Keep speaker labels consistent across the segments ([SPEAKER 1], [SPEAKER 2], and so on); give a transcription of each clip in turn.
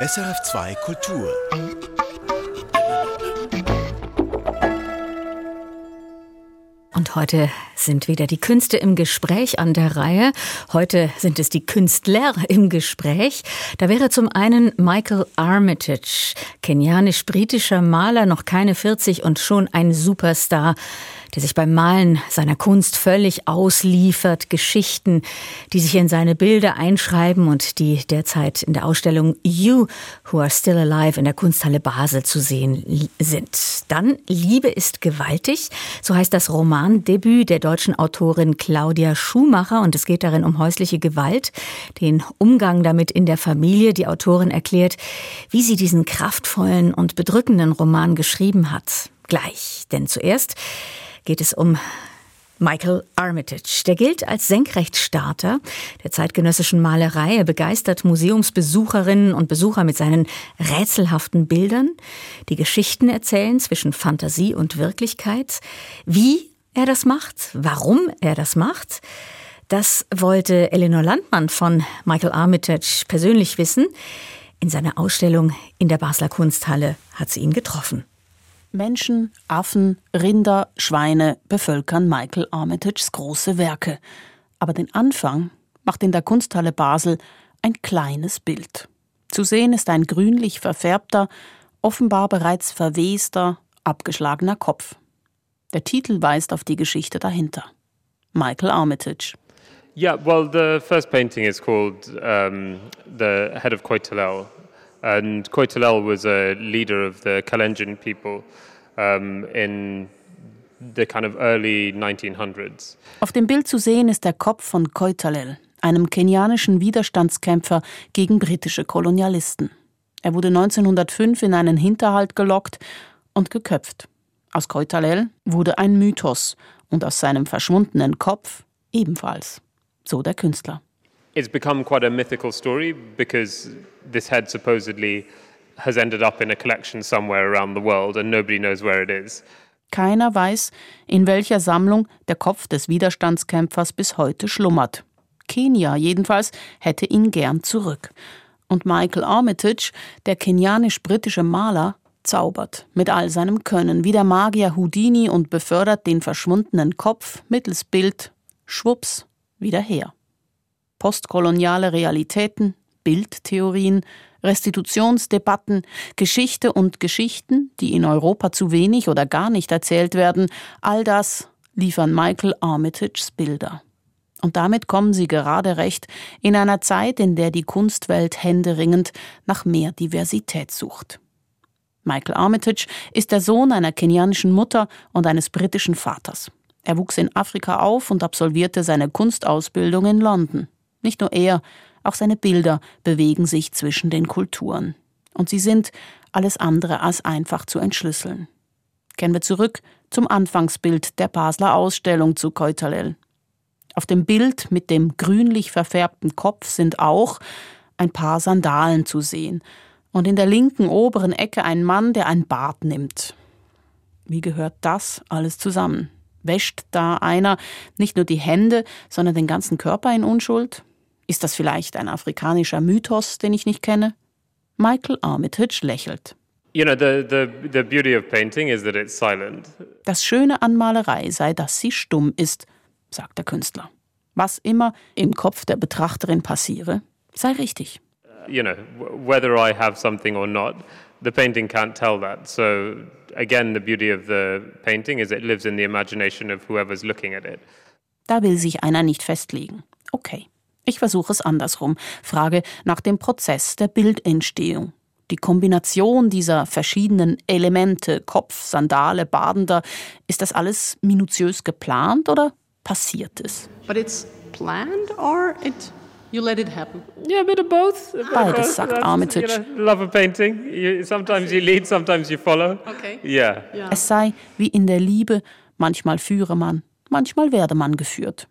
[SPEAKER 1] SRF2 Kultur.
[SPEAKER 2] Und heute sind wieder die Künste im Gespräch an der Reihe. Heute sind es die Künstler im Gespräch. Da wäre zum einen Michael Armitage, kenianisch-britischer Maler, noch keine 40 und schon ein Superstar der sich beim Malen seiner Kunst völlig ausliefert, Geschichten, die sich in seine Bilder einschreiben und die derzeit in der Ausstellung You Who Are Still Alive in der Kunsthalle Basel zu sehen sind. Dann Liebe ist gewaltig, so heißt das Romandebüt der deutschen Autorin Claudia Schumacher und es geht darin um häusliche Gewalt, den Umgang damit in der Familie. Die Autorin erklärt, wie sie diesen kraftvollen und bedrückenden Roman geschrieben hat. Gleich, denn zuerst geht es um Michael Armitage. Der gilt als Senkrechtstarter der zeitgenössischen Malerei. Er begeistert Museumsbesucherinnen und Besucher mit seinen rätselhaften Bildern, die Geschichten erzählen zwischen Fantasie und Wirklichkeit. Wie er das macht, warum er das macht, das wollte Eleanor Landmann von Michael Armitage persönlich wissen. In seiner Ausstellung in der Basler Kunsthalle hat sie ihn getroffen.
[SPEAKER 3] Menschen, Affen, Rinder, Schweine bevölkern Michael Armitages große Werke. Aber den Anfang macht in der Kunsthalle Basel ein kleines Bild. Zu sehen ist ein grünlich verfärbter, offenbar bereits verwester, abgeschlagener Kopf. Der Titel weist auf die Geschichte dahinter. Michael Armitage.
[SPEAKER 4] Yeah, well, the first painting is called um, The Head of Koitalel, And Koitalel was a leader of the Kalenjin people um, in the kind of early 1900s.
[SPEAKER 3] Auf dem Bild zu sehen ist der Kopf von Koitalel, einem kenianischen Widerstandskämpfer gegen britische Kolonialisten. Er wurde 1905 in einen Hinterhalt gelockt und geköpft. Aus Koitalel wurde ein Mythos und aus seinem verschwundenen Kopf ebenfalls. So der Künstler.
[SPEAKER 4] it's become quite a mythical story because this head supposedly has ended up in a collection somewhere around the world and nobody knows where it is.
[SPEAKER 3] Keiner weiß, in welcher Sammlung der Kopf des Widerstandskämpfers bis heute schlummert. Kenia jedenfalls hätte ihn gern zurück. Und Michael Armitage, der kenianisch-britische Maler, zaubert mit all seinem Können wie der Magier Houdini und befördert den verschwundenen Kopf mittels Bild, schwupps, wieder her postkoloniale Realitäten, Bildtheorien, Restitutionsdebatten, Geschichte und Geschichten, die in Europa zu wenig oder gar nicht erzählt werden, all das liefern Michael Armitages Bilder. Und damit kommen sie gerade recht in einer Zeit, in der die Kunstwelt händeringend nach mehr Diversität sucht. Michael Armitage ist der Sohn einer kenianischen Mutter und eines britischen Vaters. Er wuchs in Afrika auf und absolvierte seine Kunstausbildung in London. Nicht nur er, auch seine Bilder bewegen sich zwischen den Kulturen. Und sie sind alles andere als einfach zu entschlüsseln. Kehren wir zurück zum Anfangsbild der Basler Ausstellung zu Keutalel. Auf dem Bild mit dem grünlich verfärbten Kopf sind auch ein paar Sandalen zu sehen und in der linken oberen Ecke ein Mann, der ein Bad nimmt. Wie gehört das alles zusammen? Wäscht da einer nicht nur die Hände, sondern den ganzen Körper in Unschuld? Ist das vielleicht ein afrikanischer Mythos, den ich nicht kenne? Michael Armitage lächelt. Das Schöne an Malerei sei, dass sie stumm ist, sagt der Künstler. Was immer im Kopf der Betrachterin passiere, sei richtig.
[SPEAKER 4] You know, whether I have something or not, the painting can't tell that. So again, the beauty of the painting is it lives in the imagination of whoever's looking at it.
[SPEAKER 3] Da will sich einer nicht festlegen. Okay. Ich versuche es andersrum, frage nach dem Prozess der Bildentstehung. Die Kombination dieser verschiedenen Elemente, Kopf, Sandale, Badender, ist das alles minutiös geplant oder passiert es?
[SPEAKER 5] But it's planned or it You let it happen.
[SPEAKER 4] Yeah, a bit of both.
[SPEAKER 3] Beides, sagt Armitage.
[SPEAKER 4] You know, love of painting. You, sometimes you lead, sometimes you follow.
[SPEAKER 5] Okay.
[SPEAKER 4] Yeah.
[SPEAKER 5] yeah.
[SPEAKER 3] Es sei wie in der Liebe, manchmal führe man, manchmal werde man geführt.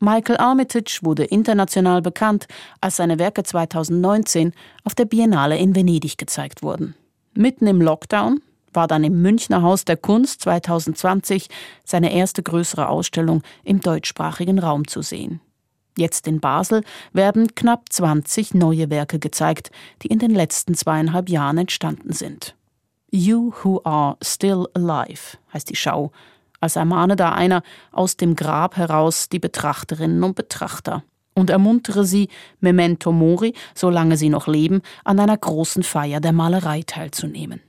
[SPEAKER 3] Michael Armitage wurde international bekannt, als seine Werke 2019 auf der Biennale in Venedig gezeigt wurden. Mitten im Lockdown war dann im Münchner Haus der Kunst 2020 seine erste größere Ausstellung im deutschsprachigen Raum zu sehen. Jetzt in Basel werden knapp 20 neue Werke gezeigt, die in den letzten zweieinhalb Jahren entstanden sind. You Who Are Still Alive heißt die Schau, als ermahne da einer aus dem Grab heraus die Betrachterinnen und Betrachter und ermuntere sie, Memento Mori, solange sie noch leben, an einer großen Feier der Malerei teilzunehmen.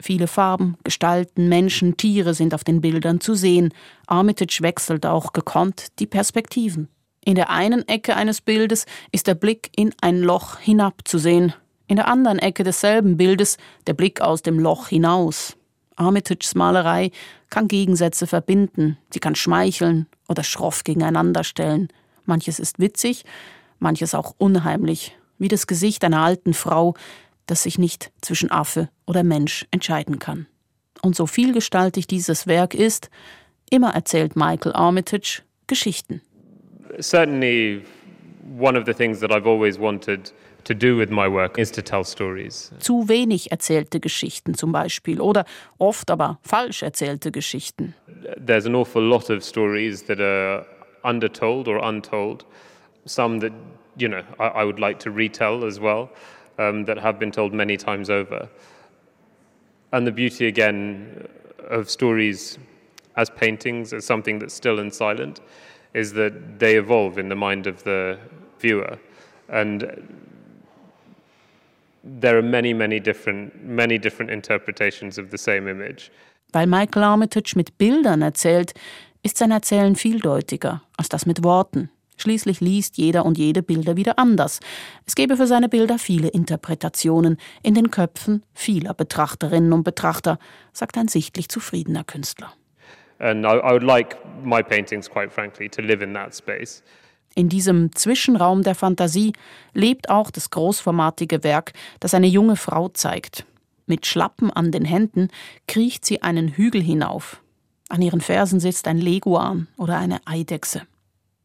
[SPEAKER 3] Viele Farben, Gestalten, Menschen, Tiere sind auf den Bildern zu sehen. Armitage wechselt auch gekonnt die Perspektiven. In der einen Ecke eines Bildes ist der Blick in ein Loch hinab zu sehen, in der anderen Ecke desselben Bildes der Blick aus dem Loch hinaus. Armitages Malerei kann Gegensätze verbinden, sie kann schmeicheln oder schroff gegeneinander stellen. Manches ist witzig, manches auch unheimlich, wie das Gesicht einer alten Frau, das sich nicht zwischen Affe oder Mensch entscheiden kann. Und so vielgestaltig dieses Werk ist, immer erzählt Michael Armitage Geschichten
[SPEAKER 4] certainly one of the things that I've always wanted to do with my work is to tell stories.
[SPEAKER 3] Zu wenig erzählte Geschichten zum Beispiel oder oft aber falsch erzählte Geschichten.
[SPEAKER 4] There's an awful lot of stories that are undertold or untold. Some that, you know, I, I would like to retell as well, um, that have been told many times over. And the beauty again of stories as paintings, as something that's still and silent, is that they evolve in the mind of the viewer. And there are many, many different, many different interpretations of the same image.
[SPEAKER 3] Weil Michael Armitage mit Bildern erzählt, ist sein Erzählen vieldeutiger als das mit Worten. Schließlich liest jeder und jede Bilder wieder anders. Es gebe für seine Bilder viele Interpretationen in den Köpfen vieler Betrachterinnen und Betrachter, sagt ein sichtlich zufriedener Künstler.
[SPEAKER 4] And I, I would like my paintings, quite frankly, to live in that space.
[SPEAKER 3] In diesem Zwischenraum der Fantasie lebt auch das großformatige Werk, das eine junge Frau zeigt. Mit Schlappen an den Händen kriecht sie einen Hügel hinauf. An ihren Fersen sitzt ein Leguan oder eine Eidechse.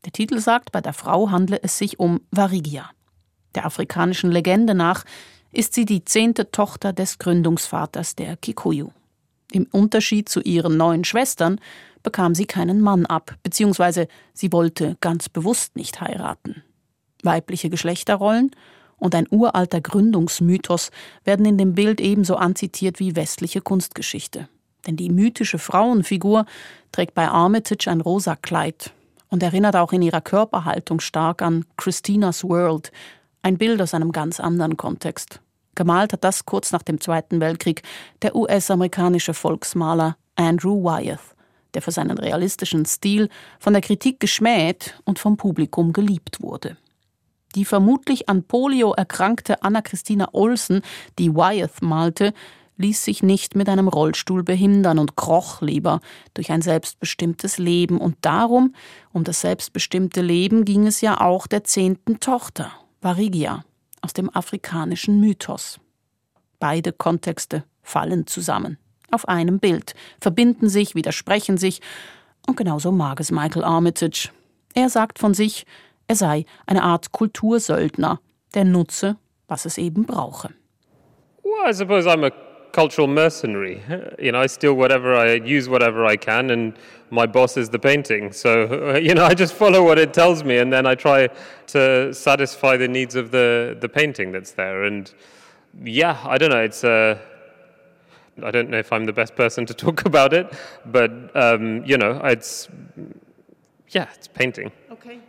[SPEAKER 3] Der Titel sagt, bei der Frau handle es sich um Varigia. Der afrikanischen Legende nach ist sie die zehnte Tochter des Gründungsvaters der Kikuyu. Im Unterschied zu ihren neuen Schwestern bekam sie keinen Mann ab, beziehungsweise sie wollte ganz bewusst nicht heiraten. Weibliche Geschlechterrollen und ein uralter Gründungsmythos werden in dem Bild ebenso anzitiert wie westliche Kunstgeschichte. Denn die mythische Frauenfigur trägt bei Armitage ein rosa Kleid und erinnert auch in ihrer Körperhaltung stark an Christina's World, ein Bild aus einem ganz anderen Kontext. Gemalt hat das kurz nach dem Zweiten Weltkrieg der US-amerikanische Volksmaler Andrew Wyeth, der für seinen realistischen Stil von der Kritik geschmäht und vom Publikum geliebt wurde. Die vermutlich an Polio erkrankte Anna-Christina Olsen, die Wyeth malte, ließ sich nicht mit einem Rollstuhl behindern und kroch lieber durch ein selbstbestimmtes Leben. Und darum, um das selbstbestimmte Leben, ging es ja auch der zehnten Tochter, Varigia aus dem afrikanischen Mythos. Beide Kontexte fallen zusammen. Auf einem Bild, verbinden sich, widersprechen sich, und genauso mag es Michael Armitage. Er sagt von sich, er sei eine Art Kultursöldner, der nutze, was es eben brauche.
[SPEAKER 4] Well, I suppose I'm a cultural mercenary. You know, I steal whatever I use, whatever I can, and my boss is the painting. So, you know, I just follow what it tells me, and then I try to satisfy the needs of the the painting that's there. And yeah, I don't know. It's uh, I don't know if I'm the best person to talk about it, but um, you know, it's yeah, it's painting.
[SPEAKER 3] Okay.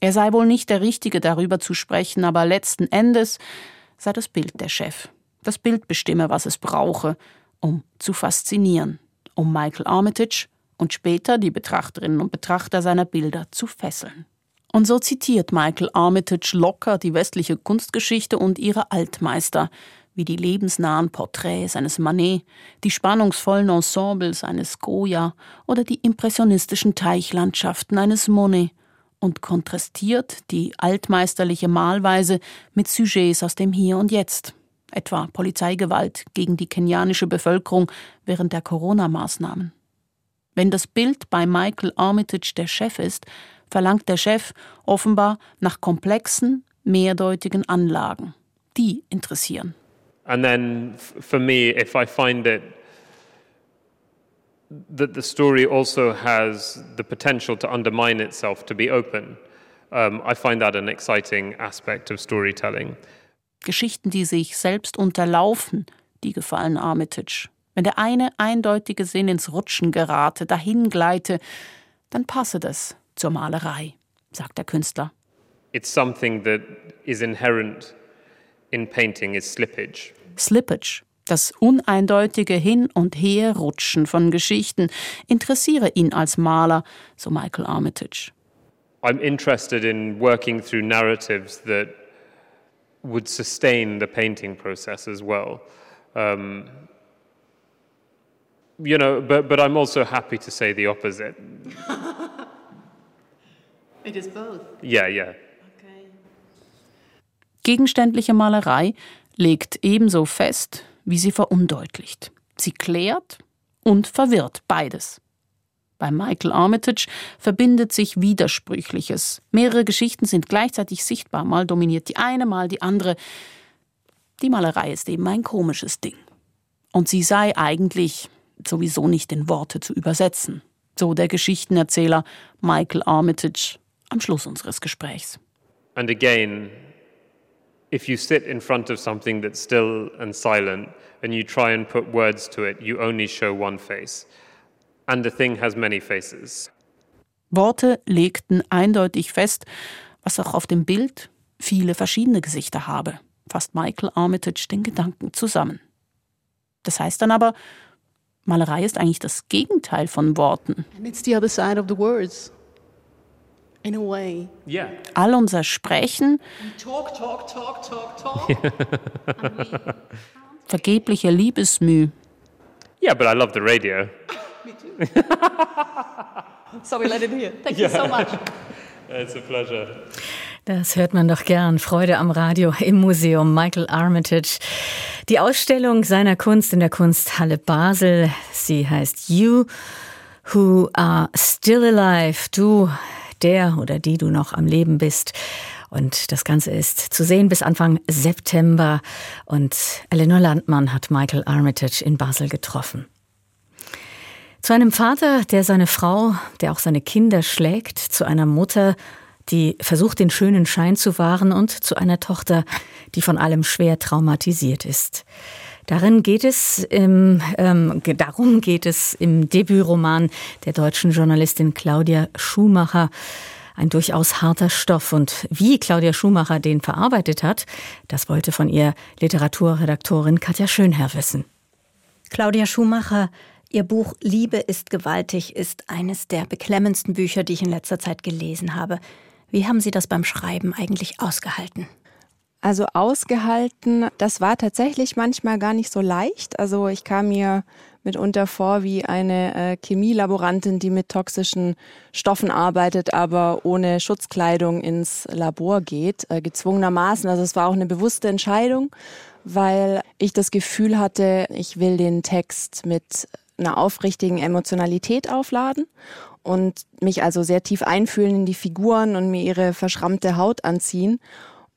[SPEAKER 3] Er sei wohl nicht der Richtige, darüber zu sprechen, aber letzten Endes sei das Bild der Chef. Das Bild bestimme, was es brauche, um zu faszinieren, um Michael Armitage und später die Betrachterinnen und Betrachter seiner Bilder zu fesseln. Und so zitiert Michael Armitage locker die westliche Kunstgeschichte und ihre Altmeister, wie die lebensnahen Porträts eines Manet, die spannungsvollen Ensembles eines Goya oder die impressionistischen Teichlandschaften eines Monet und kontrastiert die altmeisterliche Malweise mit Sujets aus dem Hier und Jetzt etwa Polizeigewalt gegen die kenianische Bevölkerung während der Corona-Maßnahmen. Wenn das Bild bei Michael Armitage der Chef ist, verlangt der Chef offenbar nach komplexen, mehrdeutigen Anlagen. Die interessieren.
[SPEAKER 4] And then for me, if I find it that the story also has the potential to undermine itself, to be open, Um, I find that an exciting aspect of storytelling.
[SPEAKER 3] Geschichten, die sich selbst unterlaufen, die gefallen Armitage. Wenn der eine eindeutige Sinn ins Rutschen gerate, dahin gleite, dann passe das zur Malerei, sagt der Künstler.
[SPEAKER 4] It's something that is inherent in painting is slippage.
[SPEAKER 3] Slippage, das uneindeutige Hin- und Herrutschen von Geschichten, interessiere ihn als Maler, so Michael Armitage.
[SPEAKER 4] I'm interested in working through narratives that would sustain the painting process as well. Um, you know, but, but I'm also happy to say the opposite.
[SPEAKER 5] It is both.
[SPEAKER 4] Yeah, yeah.
[SPEAKER 5] Okay.
[SPEAKER 3] Gegenständliche Malerei legt ebenso fest, wie sie verundeutlicht. Sie klärt und verwirrt beides. Bei Michael Armitage verbindet sich Widersprüchliches. Mehrere Geschichten sind gleichzeitig sichtbar. Mal dominiert die eine, mal die andere. Die Malerei ist eben ein komisches Ding. Und sie sei eigentlich sowieso nicht in Worte zu übersetzen. So der Geschichtenerzähler Michael Armitage am Schluss unseres Gesprächs.
[SPEAKER 4] And again, if you sit in front of something that's still and silent and you try and put words to it, you only show one face. And the thing has many faces.
[SPEAKER 3] Worte legten eindeutig fest, was auch auf dem Bild viele verschiedene Gesichter habe, fasst Michael Armitage den Gedanken zusammen. Das heißt dann aber, Malerei ist eigentlich das Gegenteil von Worten.
[SPEAKER 5] And it's the other side of the words. In a way.
[SPEAKER 4] Yeah.
[SPEAKER 3] All unser Sprechen,
[SPEAKER 5] We talk, talk, talk, talk, talk.
[SPEAKER 3] vergebliche Liebesmüh,
[SPEAKER 4] Yeah, but I love the radio.
[SPEAKER 5] so we let it here. Thank you so much.
[SPEAKER 4] It's a pleasure.
[SPEAKER 2] Das hört man doch gern. Freude am Radio im Museum Michael Armitage. Die Ausstellung seiner Kunst in der Kunsthalle Basel. Sie heißt You Who Are Still Alive. Du, der oder die du noch am Leben bist. Und das Ganze ist zu sehen bis Anfang September. Und Eleanor Landmann hat Michael Armitage in Basel getroffen. Zu einem Vater, der seine Frau, der auch seine Kinder schlägt, zu einer Mutter, die versucht, den schönen Schein zu wahren, und zu einer Tochter, die von allem schwer traumatisiert ist. Darin geht es im, ähm, darum geht es im Debütroman der deutschen Journalistin Claudia Schumacher. Ein durchaus harter Stoff. Und wie Claudia Schumacher den verarbeitet hat, das wollte von ihr Literaturredaktorin Katja Schönherr wissen.
[SPEAKER 1] Claudia Schumacher, Ihr Buch Liebe ist gewaltig ist eines der beklemmendsten Bücher, die ich in letzter Zeit gelesen habe. Wie haben Sie das beim Schreiben eigentlich ausgehalten?
[SPEAKER 6] Also ausgehalten, das war tatsächlich manchmal gar nicht so leicht. Also ich kam mir mitunter vor wie eine äh, Chemielaborantin, die mit toxischen Stoffen arbeitet, aber ohne Schutzkleidung ins Labor geht, äh, gezwungenermaßen. Also es war auch eine bewusste Entscheidung, weil ich das Gefühl hatte, ich will den Text mit einer aufrichtigen Emotionalität aufladen und mich also sehr tief einfühlen in die Figuren und mir ihre verschrammte Haut anziehen.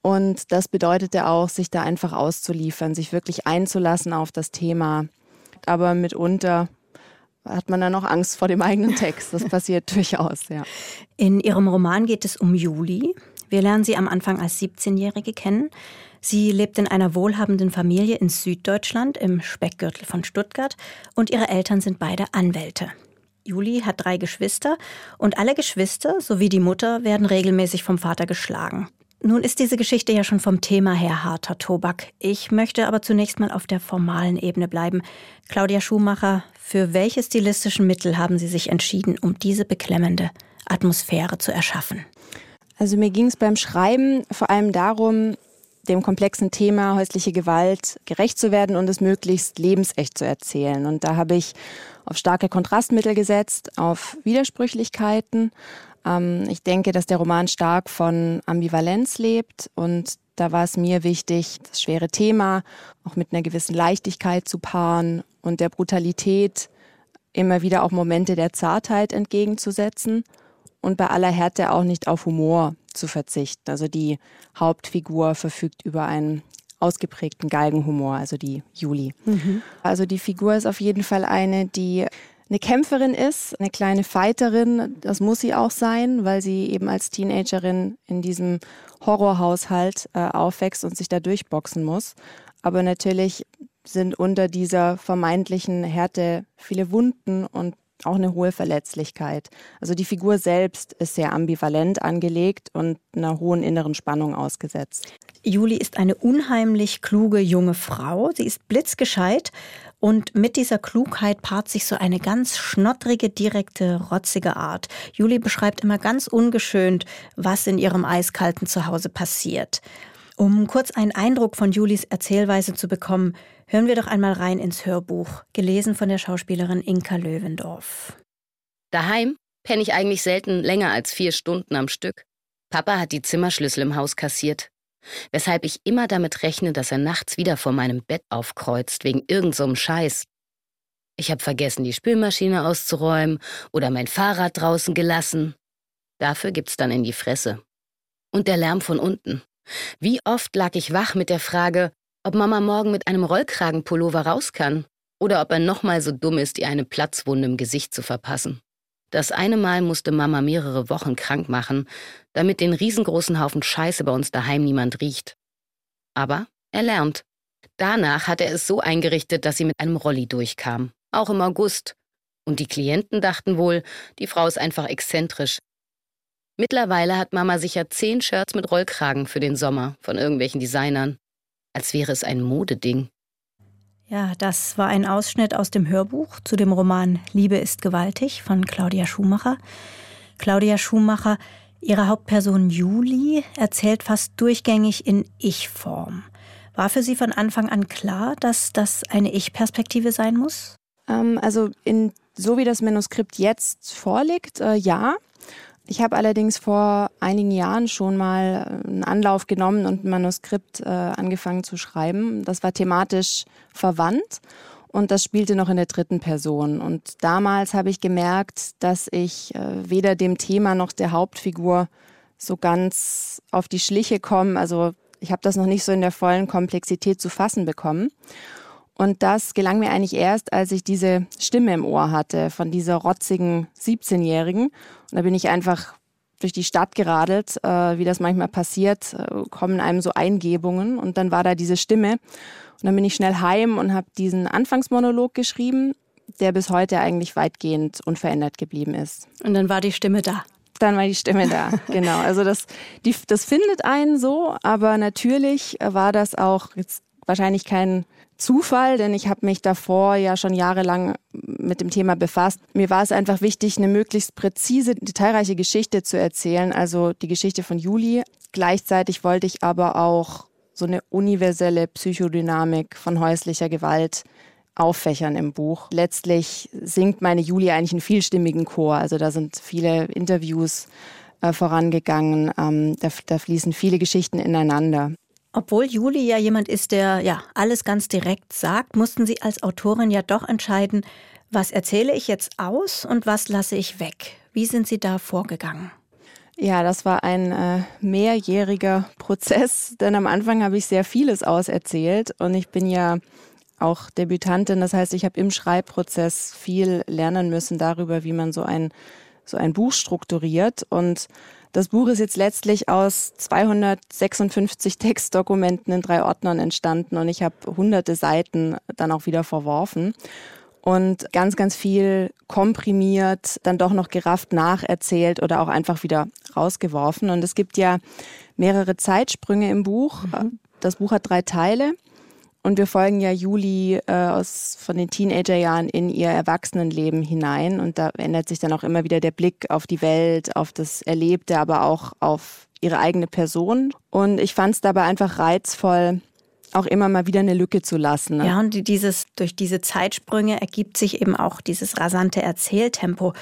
[SPEAKER 6] Und das bedeutete auch, sich da einfach auszuliefern, sich wirklich einzulassen auf das Thema. Aber mitunter hat man dann noch Angst vor dem eigenen Text. Das passiert durchaus, ja.
[SPEAKER 1] In Ihrem Roman geht es um Juli. Wir lernen sie am Anfang als 17-Jährige kennen. Sie lebt in einer wohlhabenden Familie in Süddeutschland im Speckgürtel von Stuttgart und ihre Eltern sind beide Anwälte. Juli hat drei Geschwister und alle Geschwister sowie die Mutter werden regelmäßig vom Vater geschlagen. Nun ist diese Geschichte ja schon vom Thema her harter Tobak. Ich möchte aber zunächst mal auf der formalen Ebene bleiben. Claudia Schumacher, für welche stilistischen Mittel haben Sie sich entschieden, um diese beklemmende Atmosphäre zu erschaffen?
[SPEAKER 6] Also mir ging es beim Schreiben vor allem darum, dem komplexen Thema häusliche Gewalt gerecht zu werden und es möglichst lebensecht zu erzählen. Und da habe ich auf starke Kontrastmittel gesetzt, auf Widersprüchlichkeiten. Ähm, ich denke, dass der Roman stark von Ambivalenz lebt und da war es mir wichtig, das schwere Thema auch mit einer gewissen Leichtigkeit zu paaren und der Brutalität immer wieder auch Momente der Zartheit entgegenzusetzen und bei aller Härte auch nicht auf Humor zu verzichten. Also die Hauptfigur verfügt über einen ausgeprägten Galgenhumor, also die Juli. Mhm. Also die Figur ist auf jeden Fall eine, die eine Kämpferin ist, eine kleine Fighterin. Das muss sie auch sein, weil sie eben als Teenagerin in diesem Horrorhaushalt äh, aufwächst und sich da durchboxen muss. Aber natürlich sind unter dieser vermeintlichen Härte viele Wunden und auch eine hohe Verletzlichkeit. Also die Figur selbst ist sehr ambivalent angelegt und einer hohen inneren Spannung ausgesetzt.
[SPEAKER 1] Juli ist eine unheimlich kluge junge Frau. Sie ist blitzgescheit und mit dieser Klugheit paart sich so eine ganz schnottrige, direkte, rotzige Art. Juli beschreibt immer ganz ungeschönt, was in ihrem eiskalten Zuhause passiert. Um kurz einen Eindruck von Julis Erzählweise zu bekommen, hören wir doch einmal rein ins Hörbuch, gelesen von der Schauspielerin Inka Löwendorf.
[SPEAKER 7] Daheim penne ich eigentlich selten länger als vier Stunden am Stück. Papa hat die Zimmerschlüssel im Haus kassiert, weshalb ich immer damit rechne, dass er nachts wieder vor meinem Bett aufkreuzt, wegen irgendeinem so Scheiß. Ich habe vergessen, die Spülmaschine auszuräumen oder mein Fahrrad draußen gelassen. Dafür gibt's dann in die Fresse. Und der Lärm von unten. Wie oft lag ich wach mit der Frage, ob Mama morgen mit einem Rollkragenpullover raus kann oder ob er nochmal so dumm ist, ihr eine Platzwunde im Gesicht zu verpassen. Das eine Mal musste Mama mehrere Wochen krank machen, damit den riesengroßen Haufen Scheiße bei uns daheim niemand riecht. Aber er lernt. Danach hat er es so eingerichtet, dass sie mit einem Rolli durchkam, auch im August. Und die Klienten dachten wohl, die Frau ist einfach exzentrisch, Mittlerweile hat Mama sicher zehn Shirts mit Rollkragen für den Sommer von irgendwelchen Designern. Als wäre es ein Modeding.
[SPEAKER 1] Ja, das war ein Ausschnitt aus dem Hörbuch zu dem Roman Liebe ist gewaltig von Claudia Schumacher. Claudia Schumacher, ihre Hauptperson Julie, erzählt fast durchgängig in Ich-Form. War für Sie von Anfang an klar, dass das eine Ich-Perspektive sein muss?
[SPEAKER 6] Ähm, also in, so wie das Manuskript jetzt vorliegt, äh, ja. Ich habe allerdings vor einigen Jahren schon mal einen Anlauf genommen und ein Manuskript äh, angefangen zu schreiben. Das war thematisch verwandt und das spielte noch in der dritten Person. Und damals habe ich gemerkt, dass ich äh, weder dem Thema noch der Hauptfigur so ganz auf die Schliche komme. Also ich habe das noch nicht so in der vollen Komplexität zu fassen bekommen. Und das gelang mir eigentlich erst, als ich diese Stimme im Ohr hatte von dieser rotzigen 17-Jährigen. Und da bin ich einfach durch die Stadt geradelt, äh, wie das manchmal passiert, äh, kommen einem so Eingebungen und dann war da diese Stimme. Und dann bin ich schnell heim und habe diesen Anfangsmonolog geschrieben, der bis heute eigentlich weitgehend unverändert geblieben ist.
[SPEAKER 1] Und dann war die Stimme da.
[SPEAKER 6] Dann war die Stimme da, genau. Also das, die, das findet einen so, aber natürlich war das auch jetzt wahrscheinlich kein Zufall, denn ich habe mich davor ja schon jahrelang mit dem Thema befasst. Mir war es einfach wichtig, eine möglichst präzise, detailreiche Geschichte zu erzählen, also die Geschichte von Juli. Gleichzeitig wollte ich aber auch so eine universelle Psychodynamik von häuslicher Gewalt auffächern im Buch. Letztlich singt meine Juli eigentlich einen vielstimmigen Chor. Also da sind viele Interviews äh, vorangegangen, ähm, da, da fließen viele Geschichten ineinander.
[SPEAKER 1] Obwohl Juli ja jemand ist, der ja alles ganz direkt sagt, mussten Sie als Autorin ja doch entscheiden, was erzähle ich jetzt aus und was lasse ich weg. Wie sind Sie da vorgegangen?
[SPEAKER 6] Ja, das war ein äh, mehrjähriger Prozess, denn am Anfang habe ich sehr vieles auserzählt und ich bin ja auch Debütantin, das heißt, ich habe im Schreibprozess viel lernen müssen darüber, wie man so ein so ein Buch strukturiert und das Buch ist jetzt letztlich aus 256 Textdokumenten in drei Ordnern entstanden und ich habe hunderte Seiten dann auch wieder verworfen und ganz, ganz viel komprimiert, dann doch noch gerafft nacherzählt oder auch einfach wieder rausgeworfen. Und es gibt ja mehrere Zeitsprünge im Buch. Mhm. Das Buch hat drei Teile. Und wir folgen ja Juli äh, aus, von den Teenagerjahren in ihr Erwachsenenleben hinein. Und da ändert sich dann auch immer wieder der Blick auf die Welt, auf das Erlebte, aber auch auf ihre eigene Person. Und ich fand es dabei einfach reizvoll, auch immer mal wieder eine Lücke zu lassen.
[SPEAKER 1] Ne? Ja, und dieses, durch diese Zeitsprünge ergibt sich eben auch dieses rasante Erzähltempo.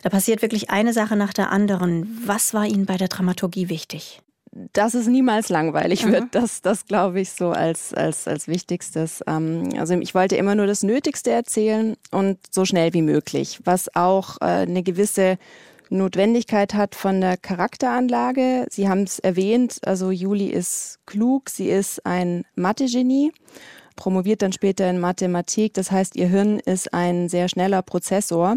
[SPEAKER 1] Da passiert wirklich eine Sache nach der anderen. Was war Ihnen bei der Dramaturgie wichtig?
[SPEAKER 6] Dass es niemals langweilig wird, das, das glaube ich so als, als, als Wichtigstes. Ähm, also ich wollte immer nur das Nötigste erzählen und so schnell wie möglich, was auch äh, eine gewisse Notwendigkeit hat von der Charakteranlage. Sie haben es erwähnt, also Juli ist klug, sie ist ein Mathe-Genie. promoviert dann später in Mathematik. Das heißt, ihr Hirn ist ein sehr schneller Prozessor.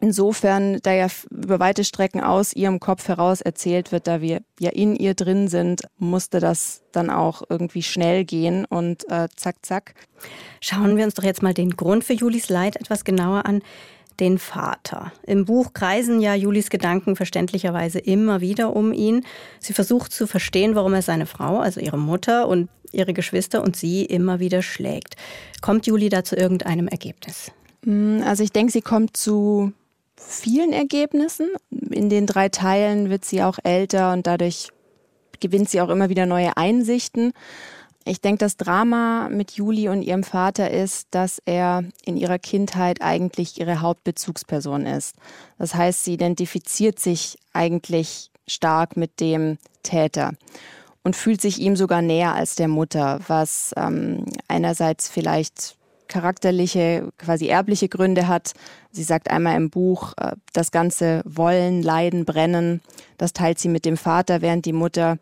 [SPEAKER 6] Insofern, da ja über weite Strecken aus ihrem Kopf heraus erzählt wird, da wir ja in ihr drin sind, musste das dann auch irgendwie schnell gehen und äh, zack, zack.
[SPEAKER 1] Schauen wir uns doch jetzt mal den Grund für Julis Leid etwas genauer an. Den Vater. Im Buch kreisen ja Julis Gedanken verständlicherweise immer wieder um ihn. Sie versucht zu verstehen, warum er seine Frau, also ihre Mutter und ihre Geschwister und sie immer wieder schlägt. Kommt Juli da zu irgendeinem Ergebnis?
[SPEAKER 6] Hm, also ich denke, sie kommt zu vielen Ergebnissen. In den drei Teilen wird sie auch älter und dadurch gewinnt sie auch immer wieder neue Einsichten. Ich denke, das Drama mit Juli und ihrem Vater ist, dass er in ihrer Kindheit eigentlich ihre Hauptbezugsperson ist. Das heißt, sie identifiziert sich eigentlich stark mit dem Täter und fühlt sich ihm sogar näher als der Mutter, was ähm, einerseits vielleicht charakterliche, quasi erbliche Gründe hat. Sie sagt einmal im Buch, äh, das ganze Wollen, Leiden, Brennen, das teilt sie mit dem Vater, während die Mutter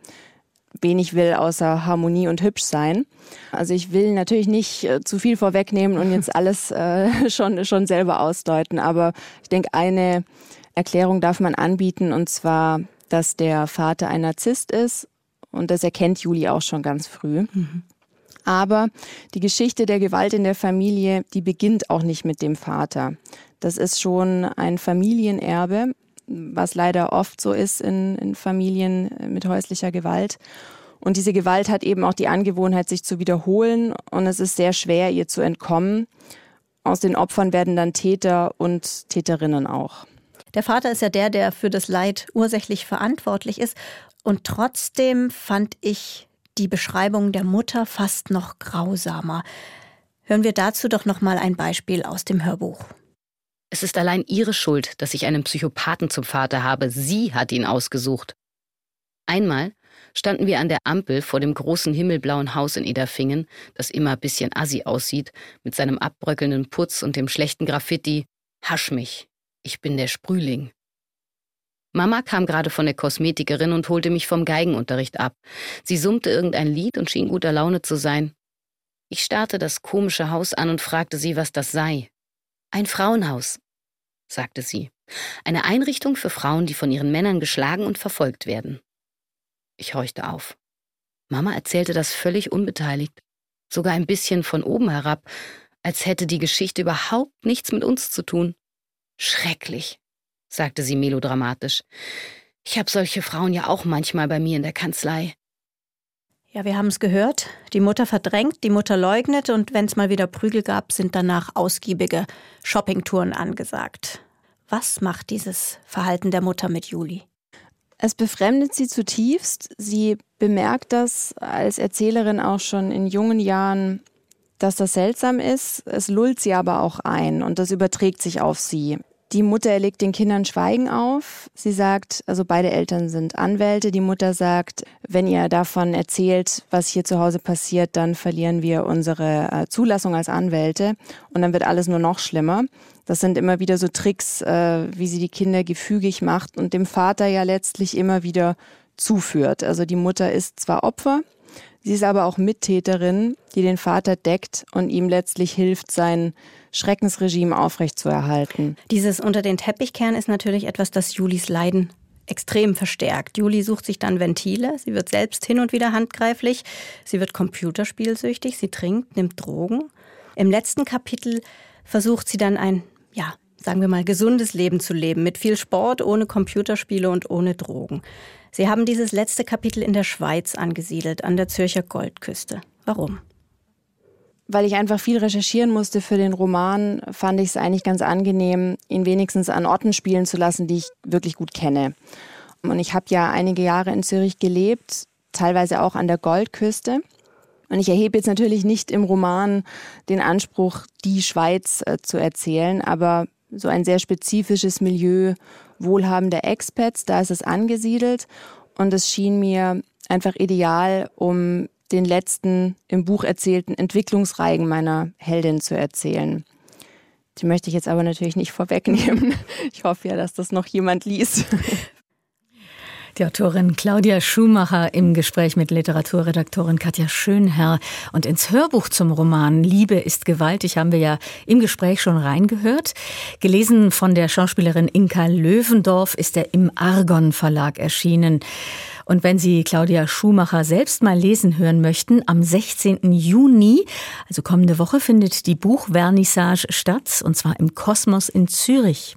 [SPEAKER 6] wenig will außer Harmonie und hübsch sein. Also ich will natürlich nicht äh, zu viel vorwegnehmen und jetzt alles äh, schon, schon selber ausdeuten, aber ich denke, eine Erklärung darf man anbieten und zwar, dass der Vater ein Narzisst ist und das erkennt Juli auch schon ganz früh. Mhm. Aber die Geschichte der Gewalt in der Familie, die beginnt auch nicht mit dem Vater. Das ist schon ein Familienerbe, was leider oft so ist in, in Familien mit häuslicher Gewalt. Und diese Gewalt hat eben auch die Angewohnheit, sich zu wiederholen. Und es ist sehr schwer, ihr zu entkommen. Aus den Opfern werden dann Täter und Täterinnen auch.
[SPEAKER 1] Der Vater ist ja der, der für das Leid ursächlich verantwortlich ist. Und trotzdem fand ich die Beschreibung der Mutter fast noch grausamer. Hören wir dazu doch noch mal ein Beispiel aus dem Hörbuch.
[SPEAKER 7] Es ist allein ihre Schuld, dass ich einen Psychopathen zum Vater habe. Sie hat ihn ausgesucht. Einmal standen wir an der Ampel vor dem großen himmelblauen Haus in Ederfingen, das immer ein bisschen assi aussieht, mit seinem abbröckelnden Putz und dem schlechten Graffiti. Hasch mich, ich bin der Sprühling. Mama kam gerade von der Kosmetikerin und holte mich vom Geigenunterricht ab. Sie summte irgendein Lied und schien guter Laune zu sein. Ich starrte das komische Haus an und fragte sie, was das sei. Ein Frauenhaus, sagte sie. Eine Einrichtung für Frauen, die von ihren Männern geschlagen und verfolgt werden. Ich horchte auf. Mama erzählte das völlig unbeteiligt, sogar ein bisschen von oben herab, als hätte die Geschichte überhaupt nichts mit uns zu tun. Schrecklich, sagte sie melodramatisch. Ich habe solche Frauen ja auch manchmal bei mir in der Kanzlei.
[SPEAKER 1] Ja, wir haben es gehört. Die Mutter verdrängt, die Mutter leugnet und wenn es mal wieder Prügel gab, sind danach ausgiebige Shoppingtouren angesagt. Was macht dieses Verhalten der Mutter mit Juli?
[SPEAKER 6] Es befremdet sie zutiefst. Sie bemerkt das als Erzählerin auch schon in jungen Jahren, dass das seltsam ist. Es lullt sie aber auch ein und das überträgt sich auf sie. Die Mutter legt den Kindern Schweigen auf. Sie sagt, also beide Eltern sind Anwälte. Die Mutter sagt, wenn ihr davon erzählt, was hier zu Hause passiert, dann verlieren wir unsere äh, Zulassung als Anwälte und dann wird alles nur noch schlimmer. Das sind immer wieder so Tricks, äh, wie sie die Kinder gefügig macht und dem Vater ja letztlich immer wieder zuführt. Also die Mutter ist zwar Opfer, sie ist aber auch Mittäterin, die den Vater deckt und ihm letztlich hilft, sein Schreckensregime aufrechtzuerhalten.
[SPEAKER 1] Dieses unter den Teppichkern ist natürlich etwas, das Julis Leiden extrem verstärkt. Juli sucht sich dann Ventile, sie wird selbst hin und wieder handgreiflich, sie wird computerspielsüchtig, sie trinkt, nimmt Drogen. Im letzten Kapitel versucht sie dann ein, ja, sagen wir mal, gesundes Leben zu leben, mit viel Sport, ohne Computerspiele und ohne Drogen. Sie haben dieses letzte Kapitel in der Schweiz angesiedelt, an der Zürcher Goldküste. Warum?
[SPEAKER 6] weil ich einfach viel recherchieren musste für den Roman, fand ich es eigentlich ganz angenehm, ihn wenigstens an Orten spielen zu lassen, die ich wirklich gut kenne. Und ich habe ja einige Jahre in Zürich gelebt, teilweise auch an der Goldküste. Und ich erhebe jetzt natürlich nicht im Roman den Anspruch, die Schweiz äh, zu erzählen, aber so ein sehr spezifisches Milieu wohlhabender Expats, da ist es angesiedelt. Und es schien mir einfach ideal, um den letzten im Buch erzählten Entwicklungsreigen meiner Heldin zu erzählen. Die möchte ich jetzt aber natürlich nicht vorwegnehmen. Ich hoffe ja, dass das noch jemand liest.
[SPEAKER 2] Die Autorin Claudia Schumacher im Gespräch mit Literaturredaktorin Katja Schönherr. Und ins Hörbuch zum Roman Liebe ist gewaltig haben wir ja im Gespräch schon reingehört. Gelesen von der Schauspielerin Inka Löwendorf ist er im Argon Verlag erschienen. Und wenn Sie Claudia Schumacher selbst mal lesen hören möchten, am 16. Juni, also kommende Woche, findet die Buchvernissage statt, und zwar im Kosmos in Zürich.